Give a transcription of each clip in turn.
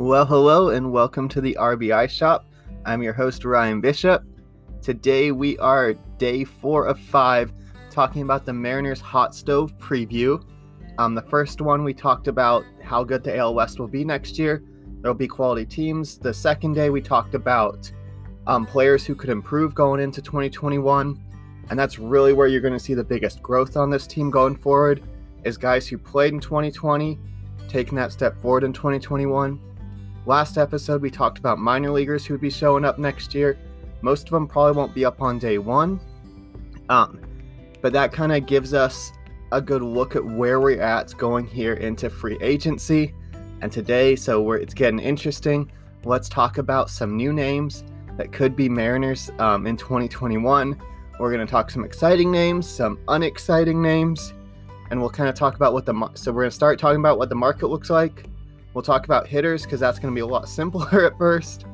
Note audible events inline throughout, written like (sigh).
Well, hello and welcome to the RBI Shop. I'm your host, Ryan Bishop. Today we are day four of five talking about the Mariners hot stove preview. Um, the first one we talked about how good the AL West will be next year. There'll be quality teams. The second day we talked about um, players who could improve going into 2021. And that's really where you're going to see the biggest growth on this team going forward is guys who played in 2020 taking that step forward in 2021. Last episode, we talked about minor leaguers who would be showing up next year. Most of them probably won't be up on day one. Um, but that kind of gives us a good look at where we're at going here into free agency. And today, so it's getting interesting. Let's talk about some new names that could be Mariners um, in 2021. We're going to talk some exciting names, some unexciting names, and we'll kind of talk about what the so we're going to start talking about what the market looks like. We'll talk about hitters because that's going to be a lot simpler (laughs) at first,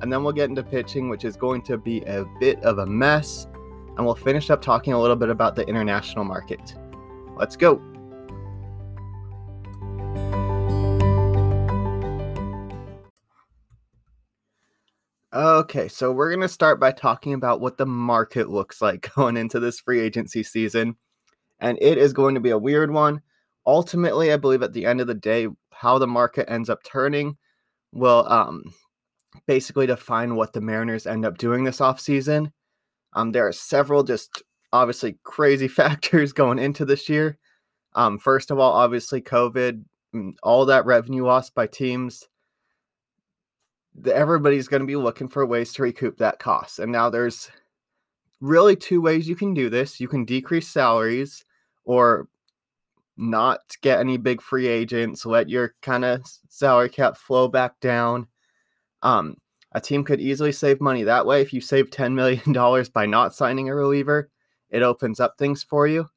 and then we'll get into pitching, which is going to be a bit of a mess, and we'll finish up talking a little bit about the international market. Let's go. Okay, so we're going to start by talking about what the market looks like (laughs) going into this free agency season. And it is going to be a weird one. Ultimately, I believe at the end of the day, how the market ends up turning will um, basically define what the Mariners end up doing this offseason. Um, there are several just obviously crazy (laughs) factors going into this year. Um, first of all, obviously, COVID, mm, all that revenue lost by teams everybody's going to be looking for ways to recoup that cost. And now there's really two ways you can do this. You can decrease salaries or not get any big free agents, let your kind of salary cap flow back down. Um, a team could easily save money that way. If you save $10 million (laughs) by not signing a reliever, it opens up things for you.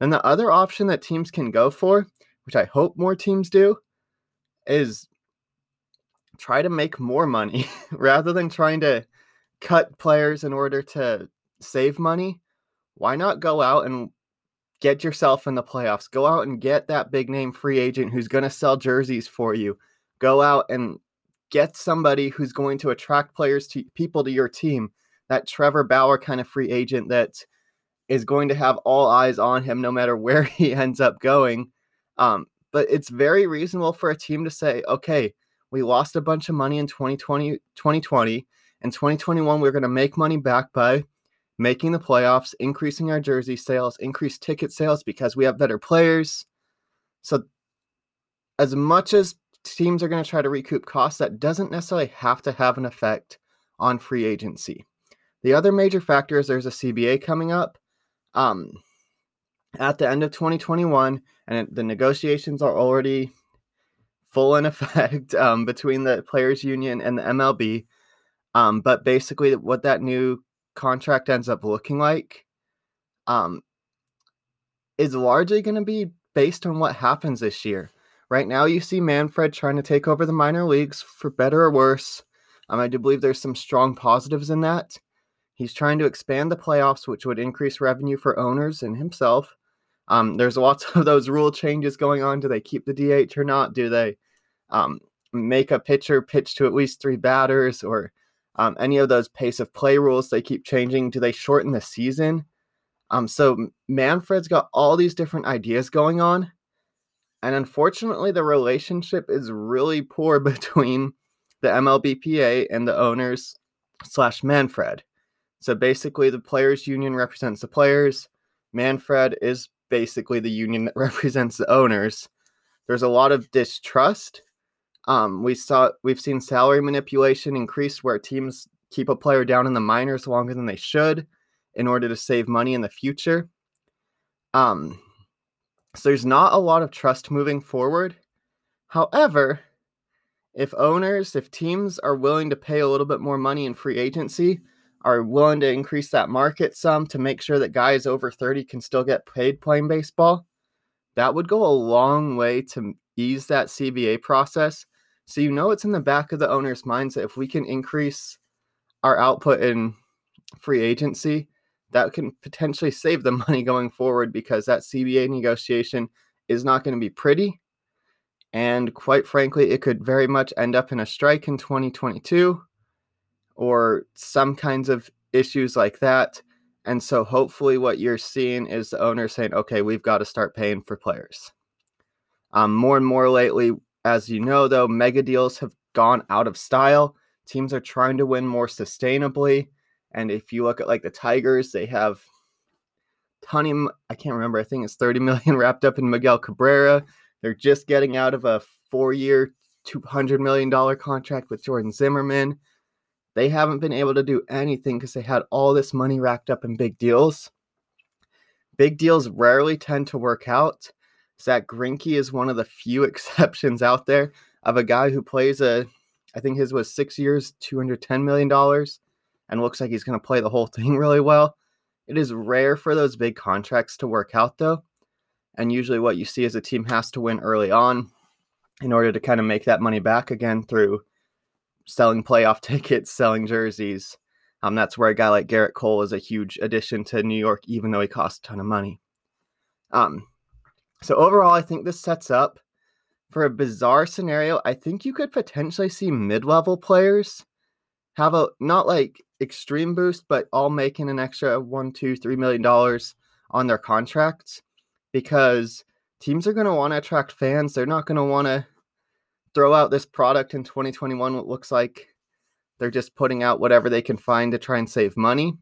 And the other option that teams can go for, which I hope more teams do, is try to make more money (laughs) rather than trying to cut players in order to save money. Why not go out and get yourself in the playoffs? Go out and get that big name free agent who's going to sell jerseys for you. Go out and get somebody who's going to attract players to people to your team. That Trevor Bauer kind of free agent that is going to have all eyes on him no matter (laughs) where he ends up going. Um, but it's very reasonable for a team to say, okay, we lost a bunch of money in 2020, 2020. In 2021, we're going to make money back by making the playoffs, increasing our jersey sales, increase ticket sales because we have better players. So, as much as teams are going to try to recoup costs, that doesn't necessarily have to have an effect on free agency. The other major factor is there's a CBA coming up um, at the end of 2021, and the negotiations are already full in (laughs) effect um, between the players union and the MLB. Um, but basically, what that new contract ends up looking like um, is largely going to be based on what happens this year. Right now, you see Manfred trying to take over the minor leagues for better or worse. Um, I do believe there's some strong positives in that. He's trying to expand the playoffs, which would increase revenue for owners and himself. Um, there's lots of those rule changes going on. Do they keep the DH or not? Do they um, make a pitcher pitch to at least three batters or um, any of those pace of play rules they keep changing do they shorten the season? Um, so manfred's got all these different ideas going on and unfortunately the relationship is really poor (laughs) between the mlbpa and the owners slash manfred. So basically the players union represents the players manfred is basically the union that (laughs) represents the owners. There's a lot of distrust um, we saw we've seen salary manipulation increase where teams keep a player down in the minors longer than they should in order to save money in the future. Um, so there's not a lot of trust moving forward. However, if owners, if teams are willing to pay a little bit more money in free agency, are willing to increase that market some to make sure that guys over 30 can still get paid playing baseball, that would go a long way to ease that CBA process so you know it's in the back of the owner's minds that if we can increase our output in free agency, that can potentially save the (laughs) money going forward because that CBA negotiation is not going to be pretty. And quite frankly, it could very much end up in a strike in 2022 or some kinds of issues like that. And so hopefully what you're seeing is the owner saying, okay, we've got to start paying for players. Um, more and more lately, as you know, though, mega deals have gone out of style. Teams are trying to win more sustainably. And if you look at like the Tigers, they have ton I can't remember, I think it's 30 million (laughs) wrapped up in Miguel Cabrera. They're just getting out of a four year, $200 million contract with Jordann Zimmermann. They haven't been able to do anything because they had all this money racked up in big deals. Big deals rarely tend to work out. Zack Greinke is one of the few (laughs) exceptions out there of a guy who plays a, I think his was six years, $210 million, and looks like he's going to play the whole (laughs) thing really well. It is rare for those big contracts to work out, though. And usually, what you see is a team has to win early on in order to kind of make that money back again through selling playoff (laughs) tickets, selling jerseys. Um, that's where a guy like Gerrit Cole is a huge addition to New York, even though he costs a ton of money. Um, so overall, I think this sets up for a bizarre scenario. I think you could potentially see mid-level players have a not like extreme boost, but all making an extra one, two, three million dollars on their contracts because teams are going to want to attract fans. They're not going to want to throw out this product in 2021 what looks like they're just putting out whatever they can find to try and save money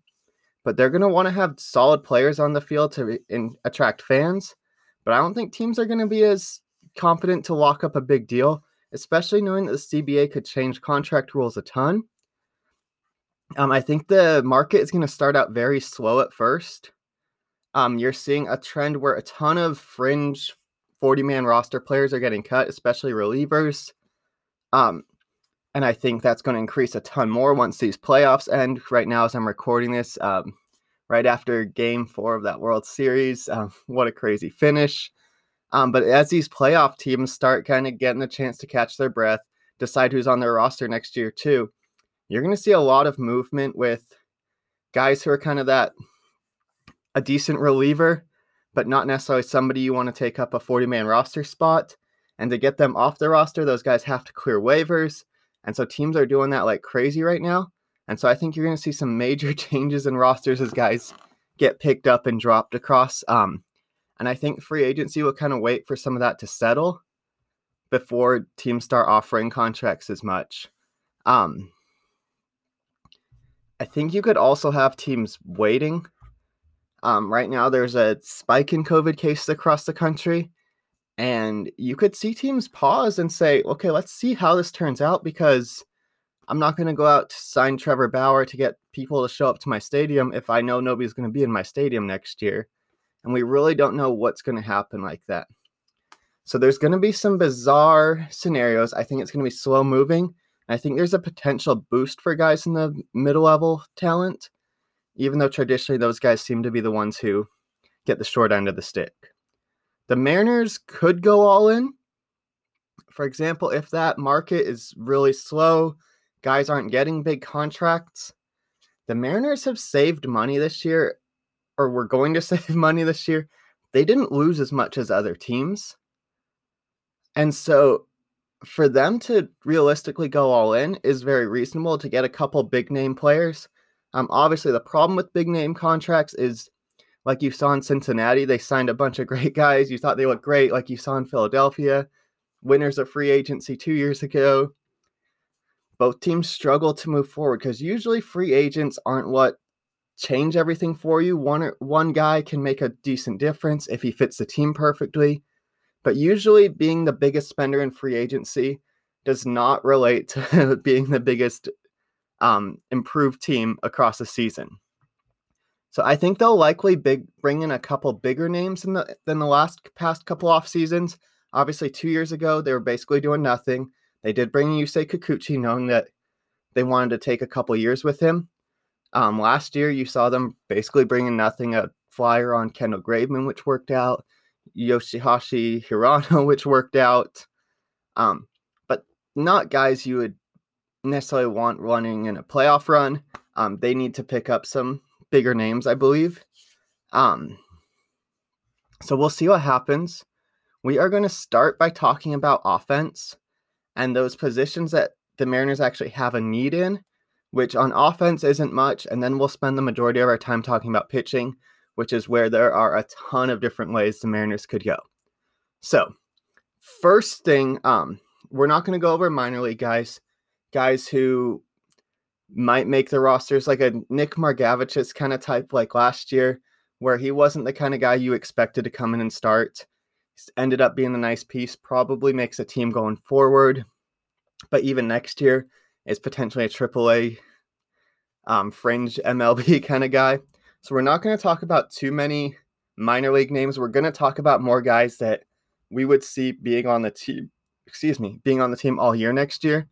but they're going to want to have solid players on the field to re- attract fans but i don't think teams are going to be as confident to lock up a big deal especially knowing that the cba could change contract rules a ton um, i think the market is going to start out very slow at first um, you're seeing a trend where a ton of fringe 40 man roster players are getting cut, especially relievers. Um, and I think that's going to increase a ton more once these playoffs end. Right now, as I'm recording this, um, right after game four of that World Series, um, (laughs) what a crazy finish. Um, but as these playoff teams start kind of getting a chance to catch their breath, decide who's on their roster next year, too, you're going to see a lot of movement with guys who are kind of that a decent reliever but not necessarily somebody you want to take up a 40 man roster spot. And to get them off the roster, those guys have to clear waivers. And so teams are doing that like crazy right now. And so I think you're going to see some major (laughs) changes in rosters as guys get picked up and dropped across. Um, and I think free agency will kind of wait for some of that to settle before teams start offering contracts as much. Um, I think you could also have teams waiting um, right now, there's a spike in COVID cases across the country, and you could see teams pause and say, okay, let's see how this turns out because I'm not going to go out to sign Trevor Bauer to get people to show up to my stadium if I know nobody's going to be in my stadium next year. And we really don't know what's going to happen like that. So there's going to be some bizarre scenarios. I think it's going to be slow moving. I think there's a potential boost for guys in the middle level talent even though traditionally those guys seem to be the ones who get the short end of the stick. The Mariners could go all in. For example, if that market is really slow, guys aren't getting big contracts. The Mariners have saved money this year, or were going to (laughs) save money this year. They didn't lose as much as other teams. And so for them to realistically go all in is very reasonable to get a couple big name players um, obviously, the problem with big name contracts is, like you saw in Cincinnati, they signed a bunch of (laughs) great guys. You thought they looked great, like you saw in Philadelphia, winners of free agency two years ago. Both teams struggle to move forward because usually free agents aren't what change everything for you. One one guy can make a decent difference if he fits the team perfectly, but usually being the biggest spender in free agency does not relate to (laughs) being the biggest um, improved team across the season. So I think they'll likely big bring in a couple bigger names the than the last past couple off seasons. Obviously, two years ago they were basically doing nothing. They did bring Yusei Kikuchi, knowing that they wanted to take a couple years with him. Um, last year, you saw them basically bringing nothing. A flyer on Kendall Graveman, which worked out. Yoshihisa Hirano, (laughs) which worked out. Um, but not guys you would necessarily want running in a playoff run. Um, they need to pick up some bigger names, I believe. Um, so we'll see what happens. we are going to start by talking about offense and those positions that the Mariners actually have a need in, which on offense isn't much. And then we'll spend the majority of our time talking about pitching, which is where there are a ton of different ways the Mariners could go. So, first thing, um, we're not going to go over minor league guys, guys who might make the rosters like a Nick Margevicius kind of type like last year, where he wasn't the kind of guy you expected to come in and start. Ended up being a nice piece, probably makes a team going forward. But even next year is potentially a AAA um, fringe MLB (laughs) kind of guy. So we're not going to talk about too many minor league names. We're going to talk about more guys that we would see being on the team. Excuse me, being on the team all year next year.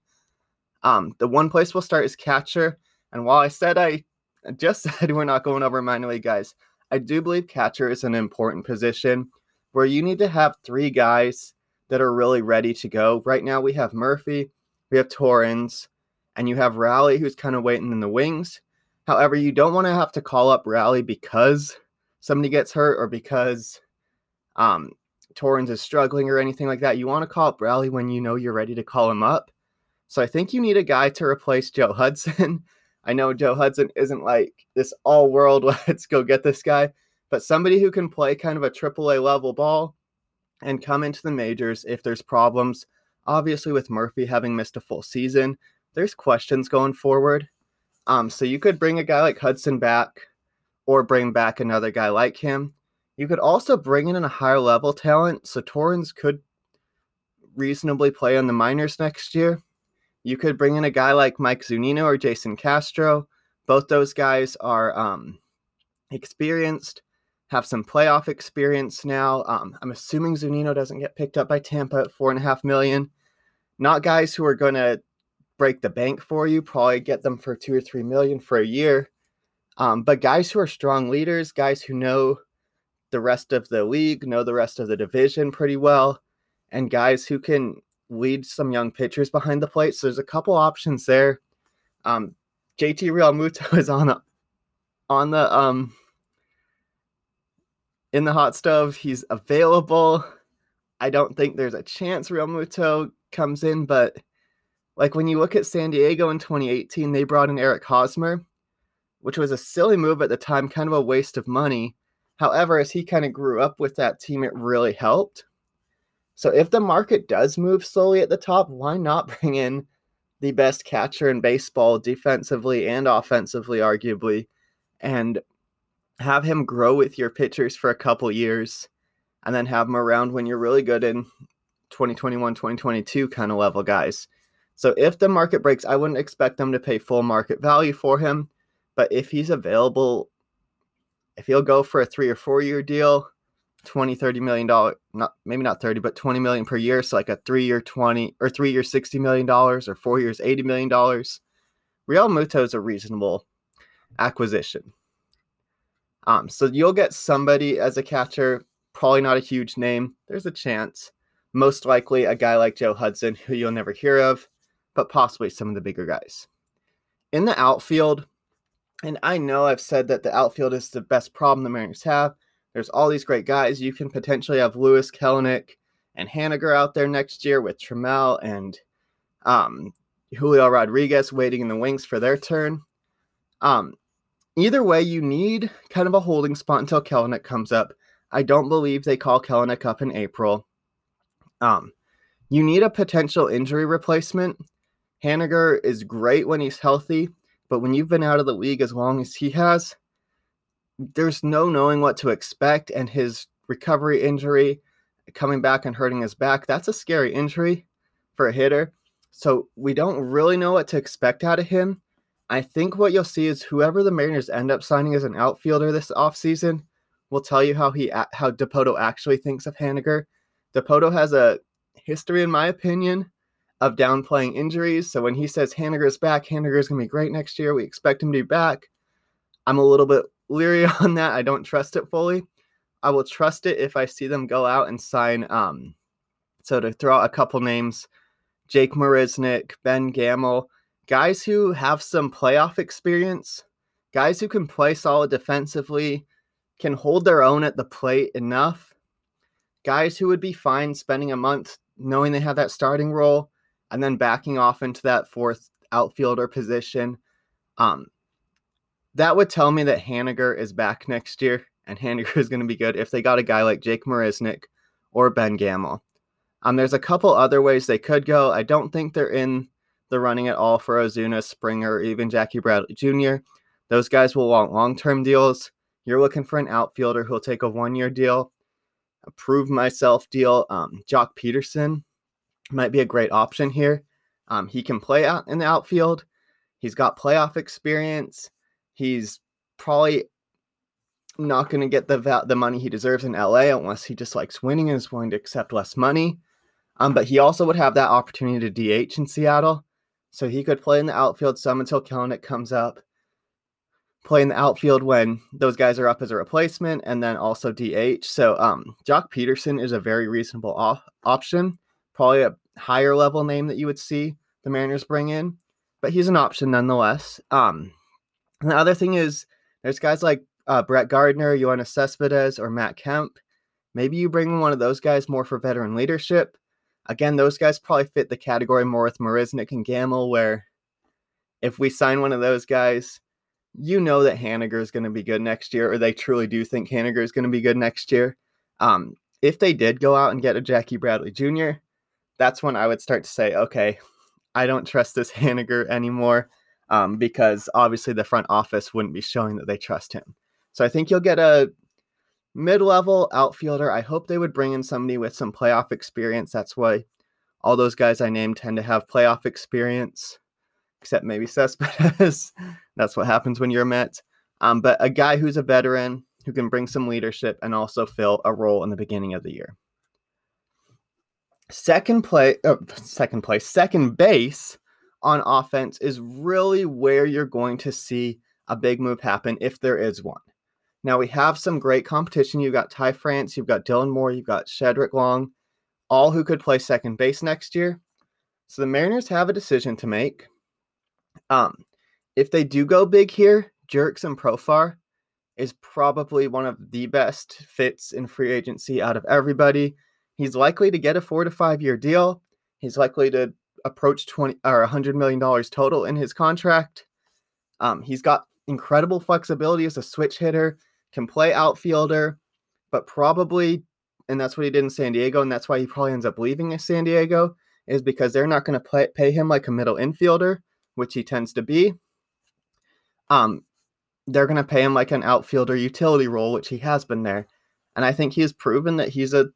Um, the one place we'll start is catcher. And while I said I just (laughs) said we're not going over minor league guys, I do believe catcher is an important position where you need to have three guys that are really ready to go. Right now we have Murphy, we have Torrens, and you have Raleigh who's kind of waiting in the wings. However, you don't want to have to call up Raleigh because somebody gets hurt or because um, Torrens is struggling or anything like that. You want to call up Raleigh when you know you're ready to call him up. So I think you need a guy to replace Joe Hudson. (laughs) I know Joe Hudson isn't like this all world, (laughs) let's go get this guy, but somebody who can play kind of a AAA level ball and come into the majors if there's problems. Obviously, with Murphy having missed a full season, there's questions going forward. Um, so you could bring a guy like Hudson back or bring back another guy like him. You could also bring in a higher level talent. So Torrens could reasonably play on the minors next year. You could bring in a guy like Mike Zunino or Jason Castro. Both those guys are um, experienced, have some playoff experience now. Um, I'm assuming Zunino doesn't get picked up by Tampa at four and a half million. Not guys who are going to break the bank for you, probably get them for two or three million for a year. Um, but guys who are strong leaders, guys who know the rest of the league, know the rest of the division pretty well, and guys who can lead some young pitchers behind the plate. So there's a couple options there. Um, JT Realmuto (laughs) is on the on the um in the hot stove. He's available. I don't think there's a chance Realmuto comes in, but like when you look at San Diego in 2018, they brought in Eric Hosmer, which was a silly move at the time, kind of a waste of money. However, as he kind of grew up with that team, it really helped. So if the market does move slowly at the top, why not (laughs) bring in the best catcher in baseball defensively and offensively, arguably, and have him grow with your pitchers for a couple years and then have him around when you're really good in 2021, 2022 kind of level guys. So if the market breaks, I wouldn't expect them to pay full market value for him. But if he's available, if he'll go for a three or four year deal, 20, 30 million dollar, not maybe not 30, but 20 million per year. So like a three year 20 or three year 60 million dollars or four years 80 million dollars. Realmuto is a reasonable acquisition. Um, so you'll get somebody as a catcher, probably not a huge name. There's a chance. Most likely a guy like Joe Hudson, who you'll never hear of, but possibly some of the bigger guys. In the outfield, and I know I've said that the outfield is the best problem the Mariners have. There's all these great guys. You can potentially have Lewis Kelenic and Haniger out there next year with Trammell and um, Julio Rodriguez waiting in the wings for their turn. Um, either way, you need kind of a holding spot until Kelenic comes up. I don't believe they call Kelenic up in April. Um, you need a potential injury replacement. Haniger is great when he's healthy, but when you've been out of the league as long as he has, there's no knowing what to expect. And his recovery injury, coming back and hurting his back, that's a scary injury for a hitter. So we don't really know what to expect out of him. I think what you'll see is whoever the Mariners end up signing as an outfielder this offseason will tell you how he how Dipoto actually thinks of Haniger. Dipoto has a history, in my opinion, of downplaying injuries. So when he says Haniger's back, Haniger's gonna be great next year. We expect him to be back. I'm a little bit leery (laughs) on that. I don't trust it fully. I will trust it if I see them go out and sign. Um, so to throw out a couple names, Jake Marisnick, Ben Gamel, guys who have some playoff experience, guys who can play solid defensively, can hold their own at the plate enough, guys who would be fine spending a month knowing they have that starting role and then backing off into that fourth outfielder position. Um, that would tell me that Haniger is back next year and (laughs) Haniger is going to be good if they got a guy like Jake Marisnick or Ben Gamel. Um, there's a couple other ways they could go. I don't think they're in the running at all for Ozuna, Springer, even Jackie Bradley Jr. Those guys will want long term deals. You're looking for an outfielder who'll take a one year deal, a prove myself deal. Um, Joc Pederson might be a great option here. Um, he can play out in the outfield. He's got playoff experience. He's probably not going to get the va- the money he deserves in LA unless he just likes winning and is willing to accept less money. Um, but he also would have that opportunity to DH in Seattle, so he could play in the outfield some until Kelenic comes up. Play in the outfield when those guys are up as a replacement, and then also DH. So, um, Joc Pederson is a very reasonable op- option, probably a higher level name that you would see the Mariners bring in, but he's an option nonetheless. Um, the other thing is there's guys like uh, Brett Gardner, Yoenis Cespedes, or Matt Kemp. Maybe you bring one of those guys more for veteran leadership. Again, those guys probably fit the category more with Marisnick and Gamel, where if we sign one of those guys, you know that Haniger is going to be good next year, or they truly do think Haniger is going to be good next year. Um, if they did go out and get a Jackie Bradley Jr., that's when I would start to say, okay, I don't trust this (laughs) Haniger anymore um, because obviously the front office wouldn't be showing that they trust him. So I think you'll get a mid-level outfielder. I hope they would bring in somebody with some playoff experience. That's why all those guys I named tend to have playoff experience, except maybe Cespedes. (laughs) That's what happens when you're a Met. Um, but a guy who's a veteran who can bring some leadership and also fill a role in the beginning of the year. Second play, oh, second place, second base on offense is really where you're going to see a big move happen if there is one. Now we have some great competition. You've got Ty France, you've got Dylan Moore, you've got Shedric Long, all who could play second base next year. So the Mariners have a decision to make. Um, if they do go big here, Jurickson Profar is probably one of the best fits in free agency out of everybody. He's likely to get a four to five year deal. He's likely to approach 20 or 100 million dollars total in his contract. Um, he's got incredible flexibility as a switch hitter can play outfielder, but probably, and that's what he did in San Diego, and that's why he probably ends up leaving in San Diego, is because they're not going to pay him like a middle infielder, which he tends to be. Um, they're going to pay him like an outfielder utility role, which he has been there. And I think he's proven that he's a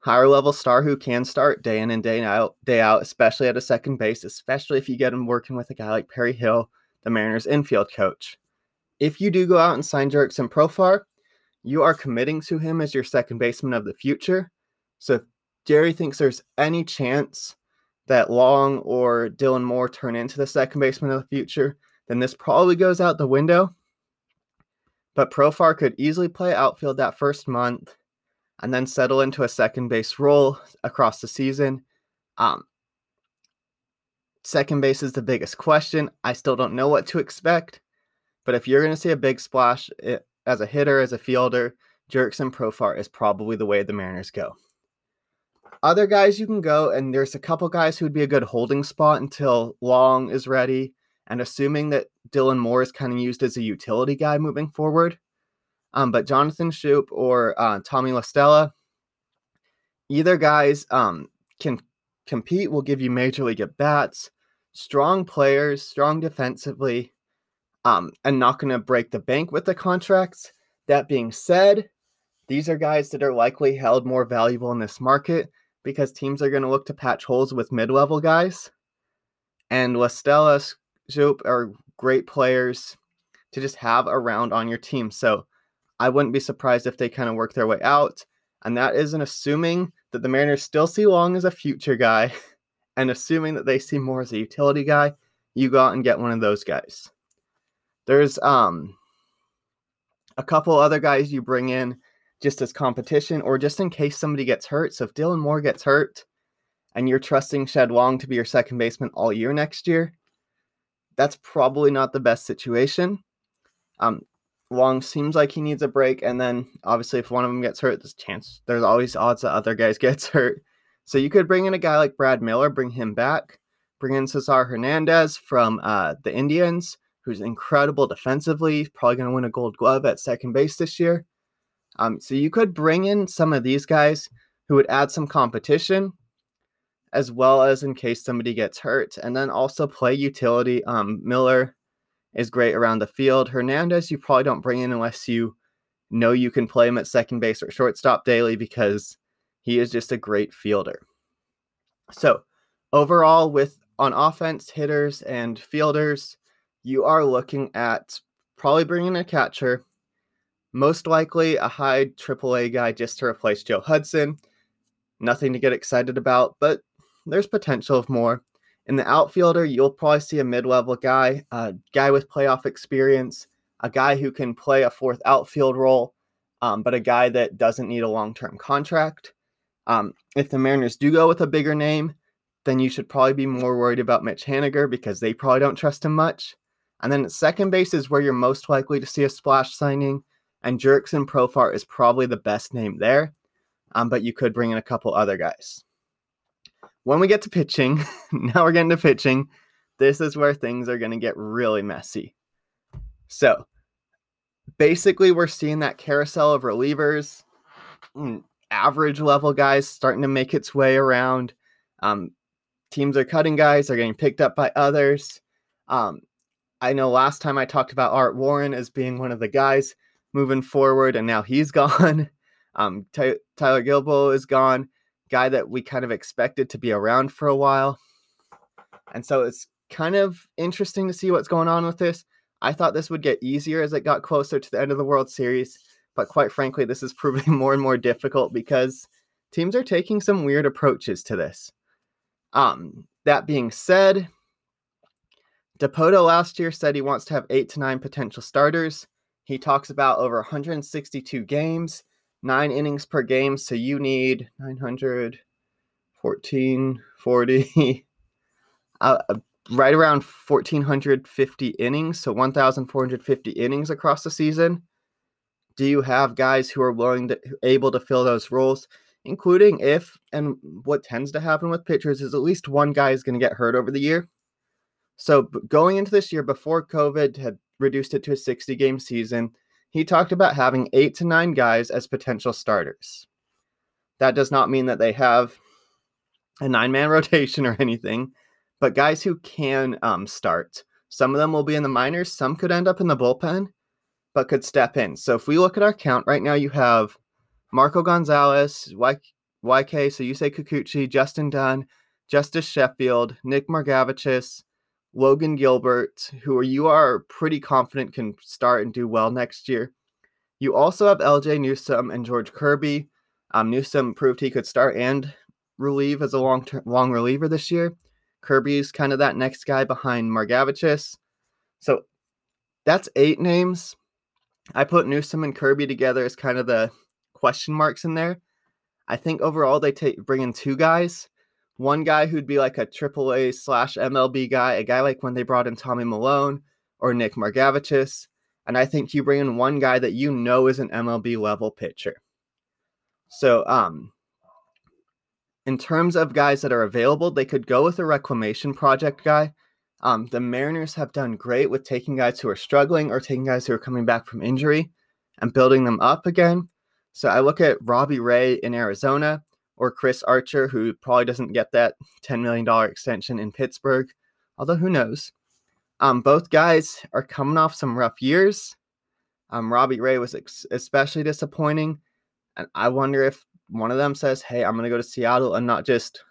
higher level star who can start day in and day out, day out, especially at a second base, especially if you get him working with a guy like Perry Hill, the Mariners infield coach if you do go out and sign Jurickson Profar, you are committing to him as your second baseman of the future. So if Jerry thinks there's any chance that Long or Dylan Moore turn into the second baseman of the future, then this probably goes out the window. But Profar could easily play outfield that first month and then settle into a second base role across the season. Um, second base is the biggest question. I still don't know what to expect. But if you're going to see a big splash it, eh, as a hitter, as a fielder, Jurickson Profar is probably the way the Mariners go. Other guys you can go, and there's a couple guys who would be a good holding spot until Long is ready, and assuming that Dylan Moore is kind of used as a utility guy moving forward. Um, but Jonathan Schoop or uh, Tommy La Stella, either guys um, can compete, will give you major league at bats, strong players, strong defensively, um, and not going to break the bank with the contracts. That being said, these are guys that are likely held more valuable in this market because teams are going to look to patch holes with mid level guys. And La Stella, Schoop are great players to just have around on your team. So I wouldn't be surprised if they kind of work their way out. And that isn't assuming that the Mariners still see Long as a future guy (laughs) and assuming that they see more as a utility guy. You go out and get one of those guys. There's um a couple other guys you bring in just as competition or just in case somebody gets hurt. So if Dylan Moore gets hurt and you're trusting Shed Long to be your second baseman all year next year, that's probably not the best situation. Um, Wong seems like he needs a break, and then obviously if one of them gets hurt, there's chance there's always odds that other guys (laughs) gets hurt. So you could bring in a guy like Brad Miller, bring him back, bring in Cesar Hernandez from uh, the Indians, who's incredible defensively, probably going to win a Gold Glove at second base this year. Um, so you could bring in some of these guys who would add some competition, as well as in case somebody gets hurt, and then also play utility. Um, Miller is great around the field. Hernandez, you probably don't bring in unless you know you can play him at second base or shortstop daily because he is just a great fielder. So, overall, with on offense, hitters and fielders, you are looking at probably bringing a catcher, most likely a high AAA guy just to replace Joe Hudson. Nothing to get excited about, but there's potential of more. In the outfielder, you'll probably see a mid level guy, a guy with playoff experience, a guy who can play a fourth outfield role, um, but a guy that doesn't need a long term contract. Um, if the Mariners do go with a bigger name, then you should probably be more worried about Mitch Haniger because they probably don't trust him much. And then second base is where you're most likely to see a splash signing, and Jurickson Profar is probably the best name there. Um, but you could bring in a couple other guys. When we get to pitching, (laughs) now we're getting to pitching. This is where things are going to get really messy. So, basically, we're seeing that carousel of relievers. Mm, average level guys starting to make its way around. Um, teams are cutting guys, they're getting picked up by others. Um, I know last time I talked about Art Warren as being one of the guys moving forward, and now he's (laughs) gone. Um, Ty- Tyler Guilbeau is gone, guy that we kind of expected to be around for a while. And so it's kind of interesting to see what's going on with this. I thought this would get easier as it got closer to the end of the World Series. But quite frankly, this is (laughs) proving more and more difficult because teams are taking some weird approaches to this. Um, that being said, Dipoto last year said he wants to have eight to nine potential starters. He talks about over 162 games, nine innings per game. So you need 914, 40, (laughs) uh, uh, right around 1,450 innings. So 1,450 innings across the season do you have guys who are willing to able to fill those roles including if and what tends to happen with pitchers is at least one guy is going to get hurt over the year so going into this year before covid had reduced it to a 60 game season he talked about having 8 to 9 guys as potential starters that does not mean that they have a nine man (laughs) rotation or anything but guys who can um, start some of them will be in the minors some could end up in the bullpen but could step in. So if we look at our count right now, you have Marco Gonzalez, YK, so you say Kikuchi, Justin Dunn, Justus Sheffield, Nick Margevicius, Logan Gilbert, who you are pretty confident can start and do well next year. You also have LJ Newsome and George Kirby. Um, Newsome proved he could start and relieve as a long term long reliever this year. Kirby's kind of that next guy behind Margevicius. So that's eight names. I put Newsome and Kirby together as kind of the question marks in there. I think overall they take bring in two guys. One guy who'd be like a AAA slash MLB guy, a guy like when they brought in Tommy Milone or Nick Margevicius. And I think you bring in one guy that you know is an MLB level pitcher. So, um, in terms of guys that are available, they could go with a reclamation project guy um, the Mariners have done great with taking guys who are struggling or taking guys who are coming back from injury and building them up again. So I look at Robbie Ray in Arizona or Chris Archer, who probably doesn't get that $10 million extension in Pittsburgh, although who knows. Um, both guys are coming off some rough years. Um, Robbie Ray was ex- especially disappointing. And I wonder if one of them says, Hey, I'm going to go to Seattle and not just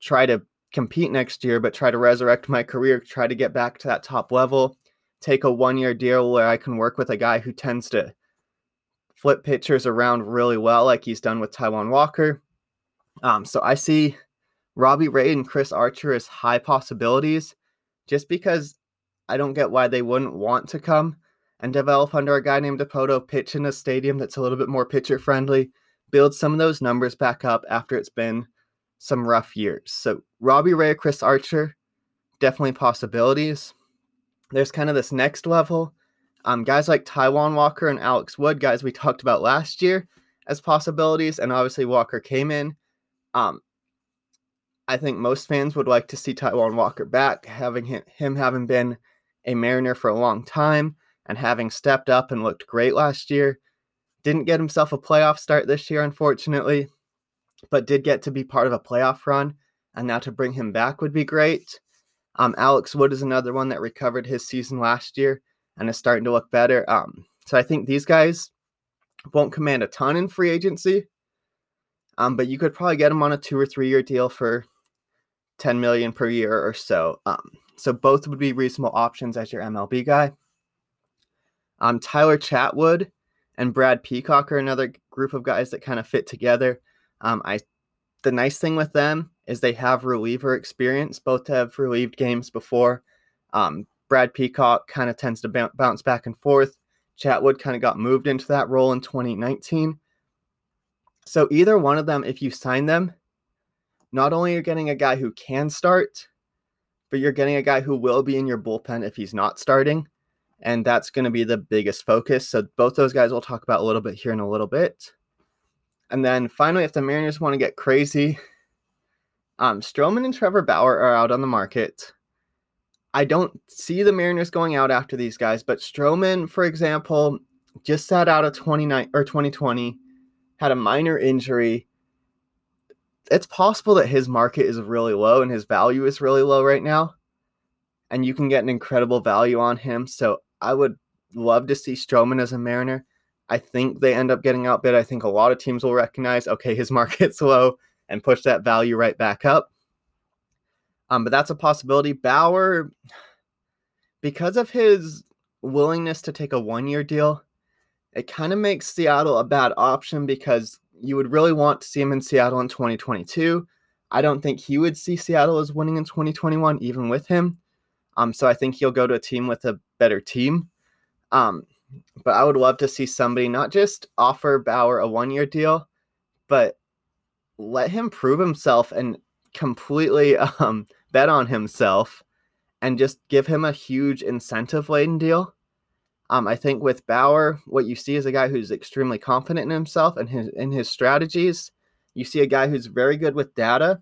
try to compete next year, but try to resurrect my career, try to get back to that top level, take a one year deal where I can work with a guy who tends to flip pitchers around really well, like he's done with Taijuan Walker. Um, so I see Robbie Ray and Chris Archer as high possibilities just because I don't get why they wouldn't want to come and develop under a guy named Dipoto, pitch in a stadium that's a little bit more pitcher friendly, build some of those numbers back up after it's been some rough years. So Robbie Ray, Chris Archer, definitely possibilities. There's kind of this next level. Um, guys like Taijuan Walker and Alex Wood, guys we talked about last year as possibilities, and obviously Walker came in. Um, I think most fans would like to see Taijuan Walker back, having him, him having been a Mariner for a long time and having stepped up and looked great last year. Didn't get himself a playoff start this year, unfortunately, but did get to be part of a playoff run. And now to bring him back would be great. Um, Alex Wood is another one that recovered his season last year and is starting to look better. Um, so I think these guys won't command a ton in free agency, um, but you could probably get them on a two or three year deal for 10 million per year or so. Um, so both would be reasonable options as your MLB guy. Um, Tyler Chatwood and Brad Peacock are another group of guys that kind of fit together. Um, I the nice thing with them is they have reliever experience. Both have relieved games before. Um, Brad Peacock kind of tends to bounce back and forth. Chatwood kind of got moved into that role in 2019. So either one of them, if you sign them, not only are getting a guy who can start, but you're getting a guy who will be in your bullpen if he's not starting. And that's going to be the biggest focus. So both those guys we'll talk about a little bit here in a little bit. And then finally, if the Mariners want to get crazy, um, Stroman and Trevor Bauer are out on the market. I don't see the Mariners going out after these guys, but Stroman, for example, just sat out of 29 or 2020, had a minor injury. It's possible that his market is really low and his value is really low right now. And you can get an incredible value on him. So I would love to see Stroman as a Mariner. I think they end up getting outbid. I think a lot of teams will recognize, okay, his (laughs) market's low and push that value right back up. Um, but that's a possibility. Bauer, because of his willingness to take a one year deal, it kind of makes Seattle a bad option because you would really want to see him in Seattle in 2022. I don't think he would see Seattle as winning in 2021, even with him. Um, so I think he'll go to a team with a better team. Um, but I would love to see somebody not just offer Bauer a one year deal, but let him prove himself and completely (laughs) um, bet on himself and just give him a huge incentive laden deal. Um, I think with Bauer, what you see is a guy who's extremely confident in himself and his in his strategies. You see a guy who's very good with data,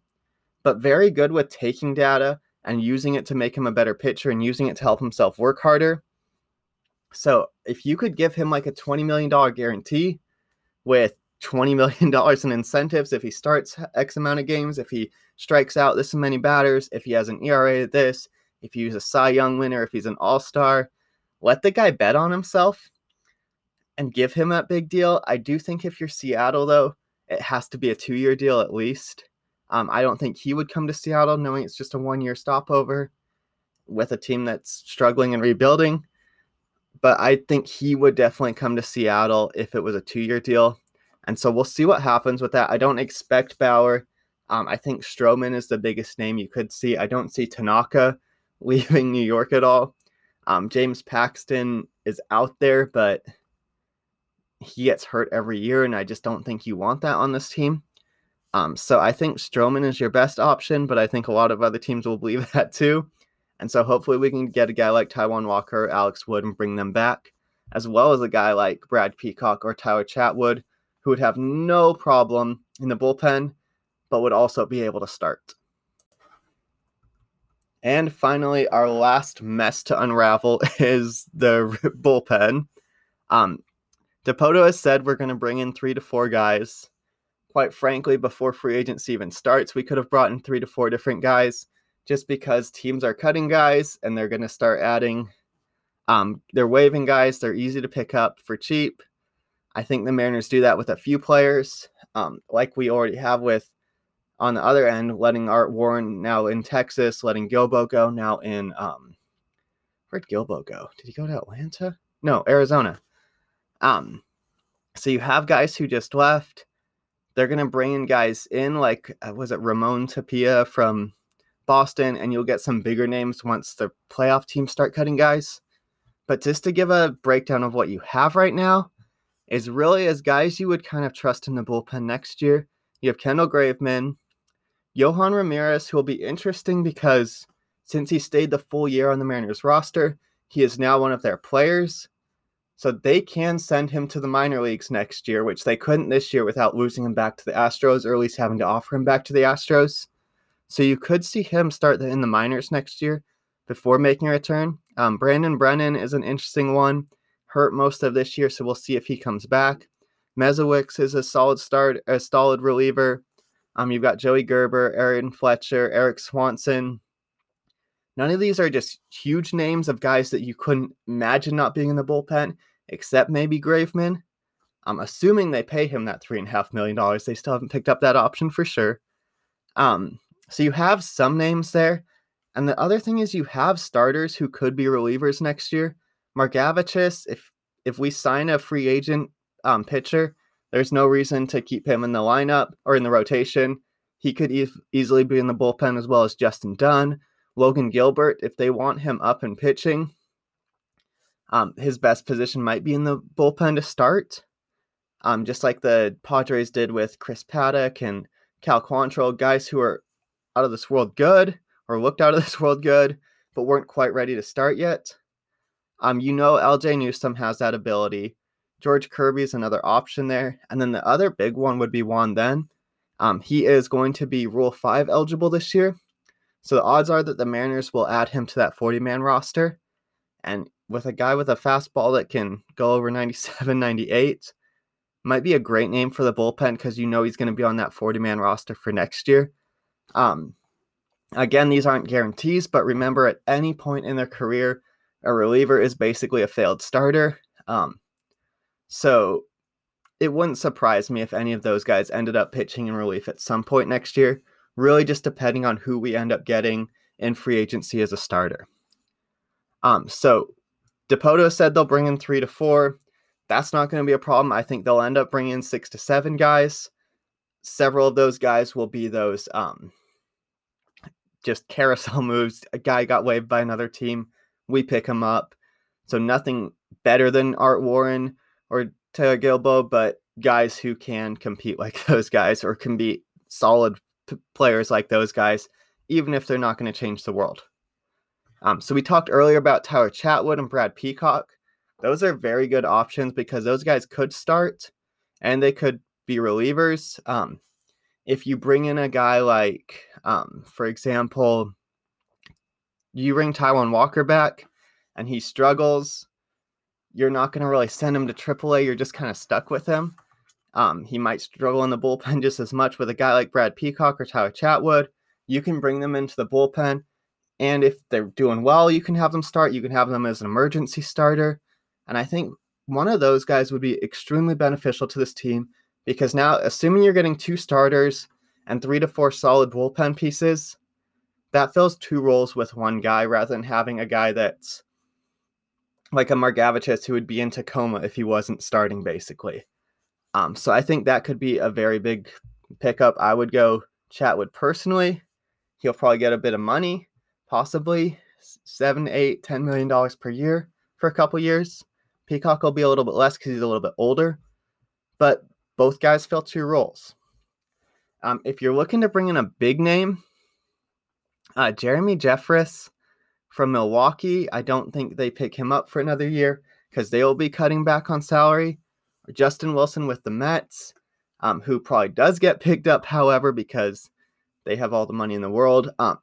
but very good with taking data and using it to make him a better pitcher and using it to help himself work harder. So if you could give him like a $20 million guarantee with $20 million (laughs) in incentives if he starts X amount of games, if he strikes out this many batters, if he has an ERA this, if he's a Cy Young winner, if he's an all star, let the guy bet on himself and give him that big deal. I do think if you're Seattle, though, it has to be a two year deal at least. Um, I don't think he would come to Seattle knowing it's just a one year stopover with a team that's struggling and rebuilding. But I think he would definitely come to Seattle if it was a two year deal. And so we'll see what happens with that. I don't expect Bauer. Um, I think Stroman is the biggest name you could see. I don't see Tanaka (laughs) leaving New York at all. Um, James Paxton is out there, but he gets hurt every year, and I just don't think you want that on this team. Um, so I think Stroman is your best option, but I think a lot of other teams will believe (laughs) that too. And so hopefully we can get a guy like Taijuan Walker, Alex Wood, and bring them back, as well as a guy like Brad Peacock or Tyler Chatwood, who would have no problem in the bullpen, but would also be able to start. And finally, our last mess to unravel (laughs) is the (laughs) bullpen. Um, Dipoto has said we're going to bring in three to four guys. Quite frankly, before free agency even starts, we could have brought in three to four different guys just because teams are cutting guys and they're going to start adding. Um, they're waiving guys. They're easy to pick up for cheap. I think the Mariners do that with a few players, um, like we already have with on the other end, letting Art Warren now in Texas, letting Guilbeau go now in um, where'd Guilbeau go? Did he go to Atlanta? No, Arizona. Um, so you have guys who just left. They're gonna bring in guys in like uh, was it Ramon Tapia from Boston, and you'll get some bigger names once the playoff teams start cutting guys. But just to give a breakdown of what you have right now, is really as guys you would kind of trust in the bullpen next year. You have Kendall Graveman, Yohan Ramirez, who will be interesting because since he stayed the full year on the Mariners roster, he is now one of their players. So they can send him to the minor leagues next year, which they couldn't this year without losing him back to the Astros, or at least having to offer him back to the Astros. So you could see him start in the minors next year before making a return. Um, Brandon Brennan is an interesting one. Hurt most of this year, so we'll see if he comes back. Misiewicz is a solid start, a solid reliever. Um, you've got Joey Gerber, Aaron Fletcher, Erik Swanson. None of these are just huge names of guys that you couldn't imagine not being in the bullpen, except maybe Graveman. I'm assuming they pay him that three and a half million dollars. They still haven't picked up that option for sure. Um, so you have some names there. And the other thing is you have starters who could be relievers next year. Margevicius, if if we sign a free agent um, pitcher, there's no reason to keep him in the lineup or in the rotation. He could e- easily be in the bullpen as well as Justin Dunn, Logan Gilbert. If they want him up and pitching, um, his best position might be in the bullpen to start. Um, just like the Padres did with Chris Paddack and Cal Quantrill, guys who are out of this world good or looked out of this world good, but weren't quite ready to start yet. Um, you know, LJ Newsome has that ability. George Kirby is another option there. And then the other big one would be Juan Then. Um, he is going to be Rule 5 eligible this year. So the odds are that the Mariners will add him to that 40 man roster. And with a guy with a fastball that can go over 97, 98, might be a great name for the bullpen because you know he's going to be on that 40 man roster for next year. Um, again, these aren't guarantees, but remember at any point in their career, a reliever is basically a failed starter. Um, so it wouldn't surprise me if any of those guys ended up pitching in relief at some point next year, really just depending on who we end up getting in free agency as a starter. Um, so Dipoto said they'll bring in three to four. That's not going to be a problem. I think they'll end up bringing in six to seven guys. Several of those guys will be those um, just carousel (laughs) moves. A guy got waived by another team. We pick him up. So nothing better than Art Warren or Taylor Guilbeau, but guys who can compete (laughs) like those guys or can be solid p- players like those guys, even if they're not going to change the world. Um, so we talked earlier about Tyler Chatwood and Brad Peacock. Those are very good options because those guys could start and they could be relievers. Um, if you bring in a guy like, um, for example, you bring Taijuan Walker back and he struggles, you're not going to really send him to AAA. You're just kind of stuck with him. Um, he might struggle in the bullpen (laughs) just as much with a guy like Brad Peacock or Tyler Chatwood. You can bring them into the bullpen. And if they're doing well, you can have them start. You can have them as an emergency starter. And I think one of those guys would be extremely beneficial to this team because now, assuming you're getting two starters and three to four solid bullpen pieces, that fills two roles with one guy rather than having a guy that's like a Margevicius who would be in Tacoma if he wasn't starting, basically. Um, so I think that could be a very big pickup. I would go Chatwood personally. He'll probably get a bit of money, possibly seven, eight, ten million dollars per year for a couple years. Peacock will be a little bit less because he's a little bit older. But both guys fill two roles. Um, if you're looking to bring in a big name, uh, Jeremy Jeffress from Milwaukee, I don't think they pick him up for another year because they will be cutting back on salary. Justin Wilson with the Mets, um, who probably does get picked up, however, because they have all the money in the world. Um,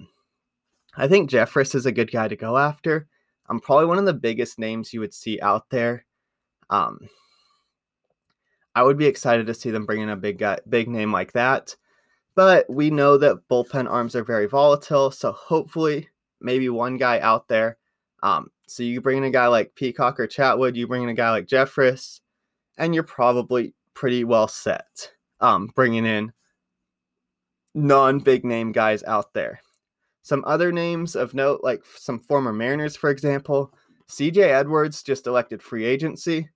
I think Jeffress is a good guy to go after. I'm probably one of the biggest names you would see out there. Um, I would be excited to see them bring in a big guy, big name like that. But we know that bullpen arms are very volatile, so hopefully, maybe one guy out there. Um, so you bring in a guy like Peacock or Chatwood, you bring in a guy like Jeffress, and you're probably pretty well set. Um, bringing in non-big name guys out there. Some other names of note, like some former Mariners, for example, CJ Edwards just elected free agency.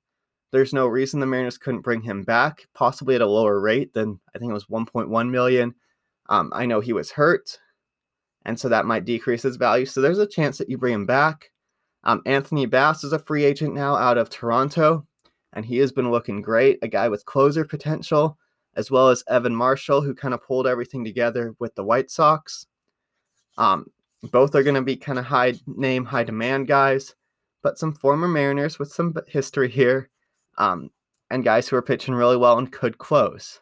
There's no reason the Mariners couldn't bring him back, possibly at a lower rate than I think it was 1.1 million. Um, I know he was hurt, and so that might decrease his value. So there's a chance that you bring him back. Um, Anthony Bass is a free agent now out of Toronto, and he has been looking great. A guy with closer potential, as well as Evan Marshall, who kind of pulled everything together with the White Sox. Um, both are going to be kind of high name, high demand guys. but some former Mariners with some history here, um, and guys who are pitching really well and could close.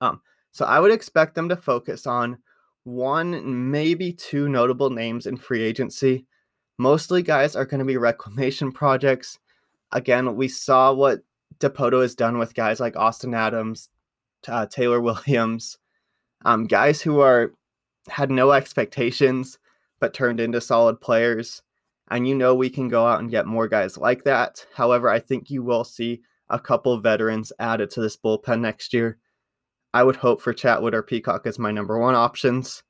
Um, so I would expect them to focus on one, maybe two notable names in free agency. Mostly guys are going to be (laughs) reclamation projects. Again, we saw what Dipoto has done with guys like Austin Adams, uh, Taylor Williams, um, guys who are had no expectations but turned into solid players. And you know we can go out and get more guys like that. However, I think you will see a couple veterans added to this bullpen next year. I would hope for Chatwood or Peacock as my number one options.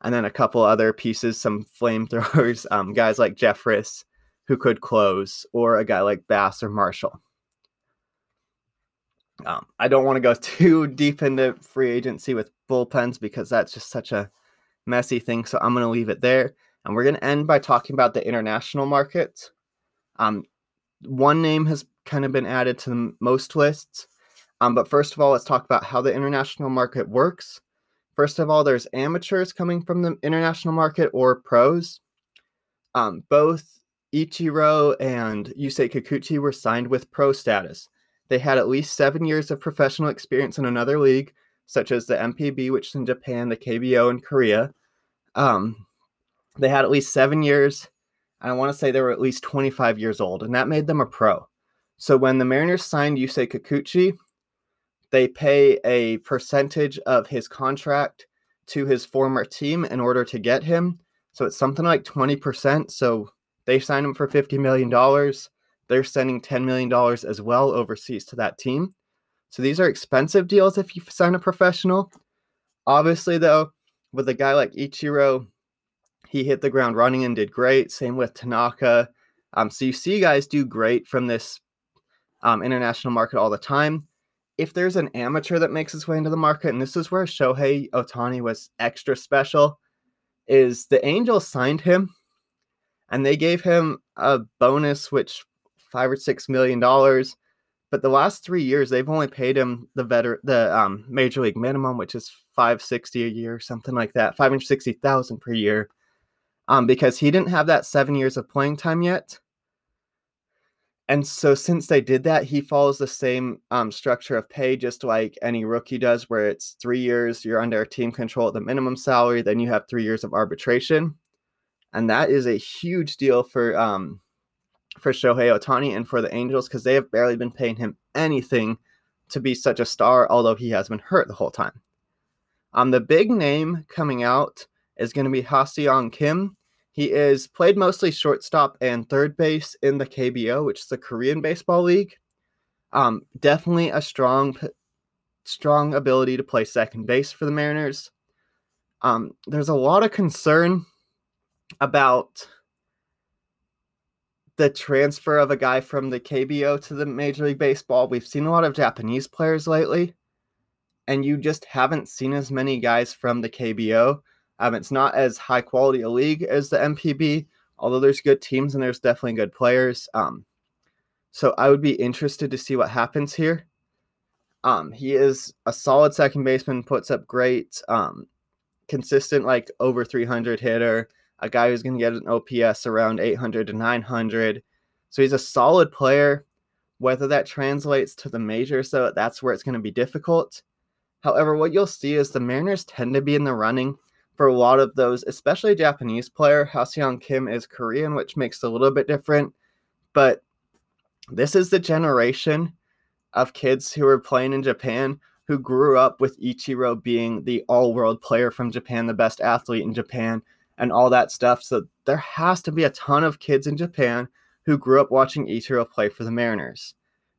And then a couple other pieces, some flamethrowers, (laughs) um, guys like Jeffress who could close, or a guy like Bass or Marshall. Um, I don't want to go (laughs) too deep into free agency with bullpens because that's just such a messy thing. So I'm going to leave it there. And we're going to end by talking about the international market. Um, one name has kind of been added to most lists. Um, but first of all, let's talk about how the international market works. First of all, there's amateurs coming from the international market or pros. Um, both Ichiro and Yusei Kikuchi were signed with pro status. They had at least seven years of professional experience in another league, such as the NPB, which is in Japan, the KBO in Korea. Um, they had at least seven years, and I want to say they were at least 25 years old, and that made them a pro. So when the Mariners signed Yusei Kikuchi, they pay a percentage of his contract to his former team in order to get him. So it's something like 20%. So they signed him for $50 million. They're sending $10 million as well overseas to that team. So these are expensive deals if you sign a professional. Obviously, though, with a guy like Ichiro, he hit the ground running and did great. Same with Tanaka. Um, so you see guys do great from this um, international market all the time. If there's an amateur that makes its way into the market, and this is where Shohei Ohtani was extra special, is the Angels signed him and they gave him a bonus, which five or six million dollars. But the last three years, they've only paid him the veteran, the um, major league minimum, which is five sixty a year, something like that, five hundred sixty thousand per year, um, because he didn't have that seven years of playing time yet. And so, since they did that, he follows the same um, structure of pay, just like any rookie does, where it's three years, you're under team control at the minimum salary, then you have three years of arbitration and that is a huge deal for um for Shohei Ohtani and for the Angels because they have barely been paying him anything to be such a star, although he has been hurt the whole time. Um, the big name coming out is going to be Ha-Seong Kim. He is played mostly shortstop and third base in the KBO, which is the Korean Baseball League. Um, definitely a strong, strong ability to play second base for the Mariners. Um, there's a lot of concern about the transfer of a guy from the KBO to the Major League Baseball. We've seen a lot of Japanese players lately, and you just haven't seen as many guys from the KBO. Um, it's not as high quality a league as the MPB, although there's good teams and there's definitely good players. Um, so I would be interested to see what happens here. Um, he is a solid second baseman, puts up great, um, consistent, like over 300 hitter a guy who's going to get an OPS around 800 to 900. So he's a solid player. Whether that translates to the majors, though, that's where it's going to be difficult. However, what you'll see is the Mariners tend to be in the running for a lot of those, especially Japanese player. Ha-Seong Kim is Korean, which makes it a little bit different. But this is the generation of kids who are playing in Japan who grew up with Ichiro being the all world player from Japan, the best athlete in Japan, and all that stuff. So there has to be a ton of kids in Japan who grew up watching Ichiro play for the Mariners.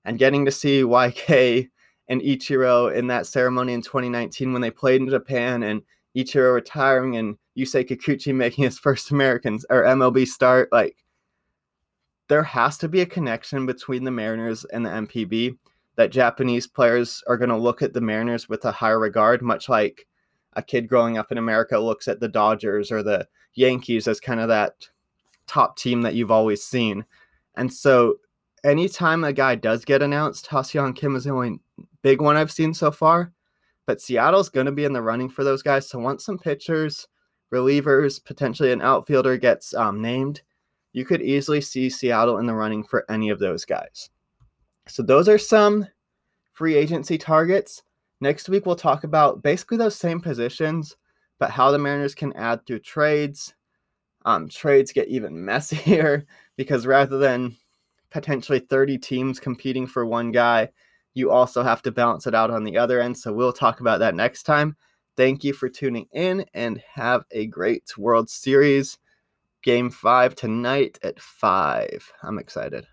And getting to see YK and Ichiro in that ceremony in 2019 when they played in Japan and Ichiro retiring and Yusei Kikuchi making his first Americans or MLB start, like there has to be a connection between the Mariners and the MPB that Japanese players are going to look at the Mariners with a higher regard, much like a kid growing up in America looks at the Dodgers or the Yankees as kind of that top team that you've always seen. And so anytime a guy does get announced, Ha-Seong Kim is the only big one I've seen so far. But Seattle's going to be in the running for those guys. So once some pitchers, relievers, potentially an outfielder gets um, named, you could easily see Seattle in the running for any of those guys. So those are some free agency targets. Next week, we'll talk about basically those same positions, but how the Mariners can add through trades. Um, trades get even (laughs) messier because rather than potentially 30 teams competing for one guy, you also have to balance it out on the other end. So we'll talk about that next time. Thank you for tuning in and have a great World Series. Game five tonight at five. I'm excited.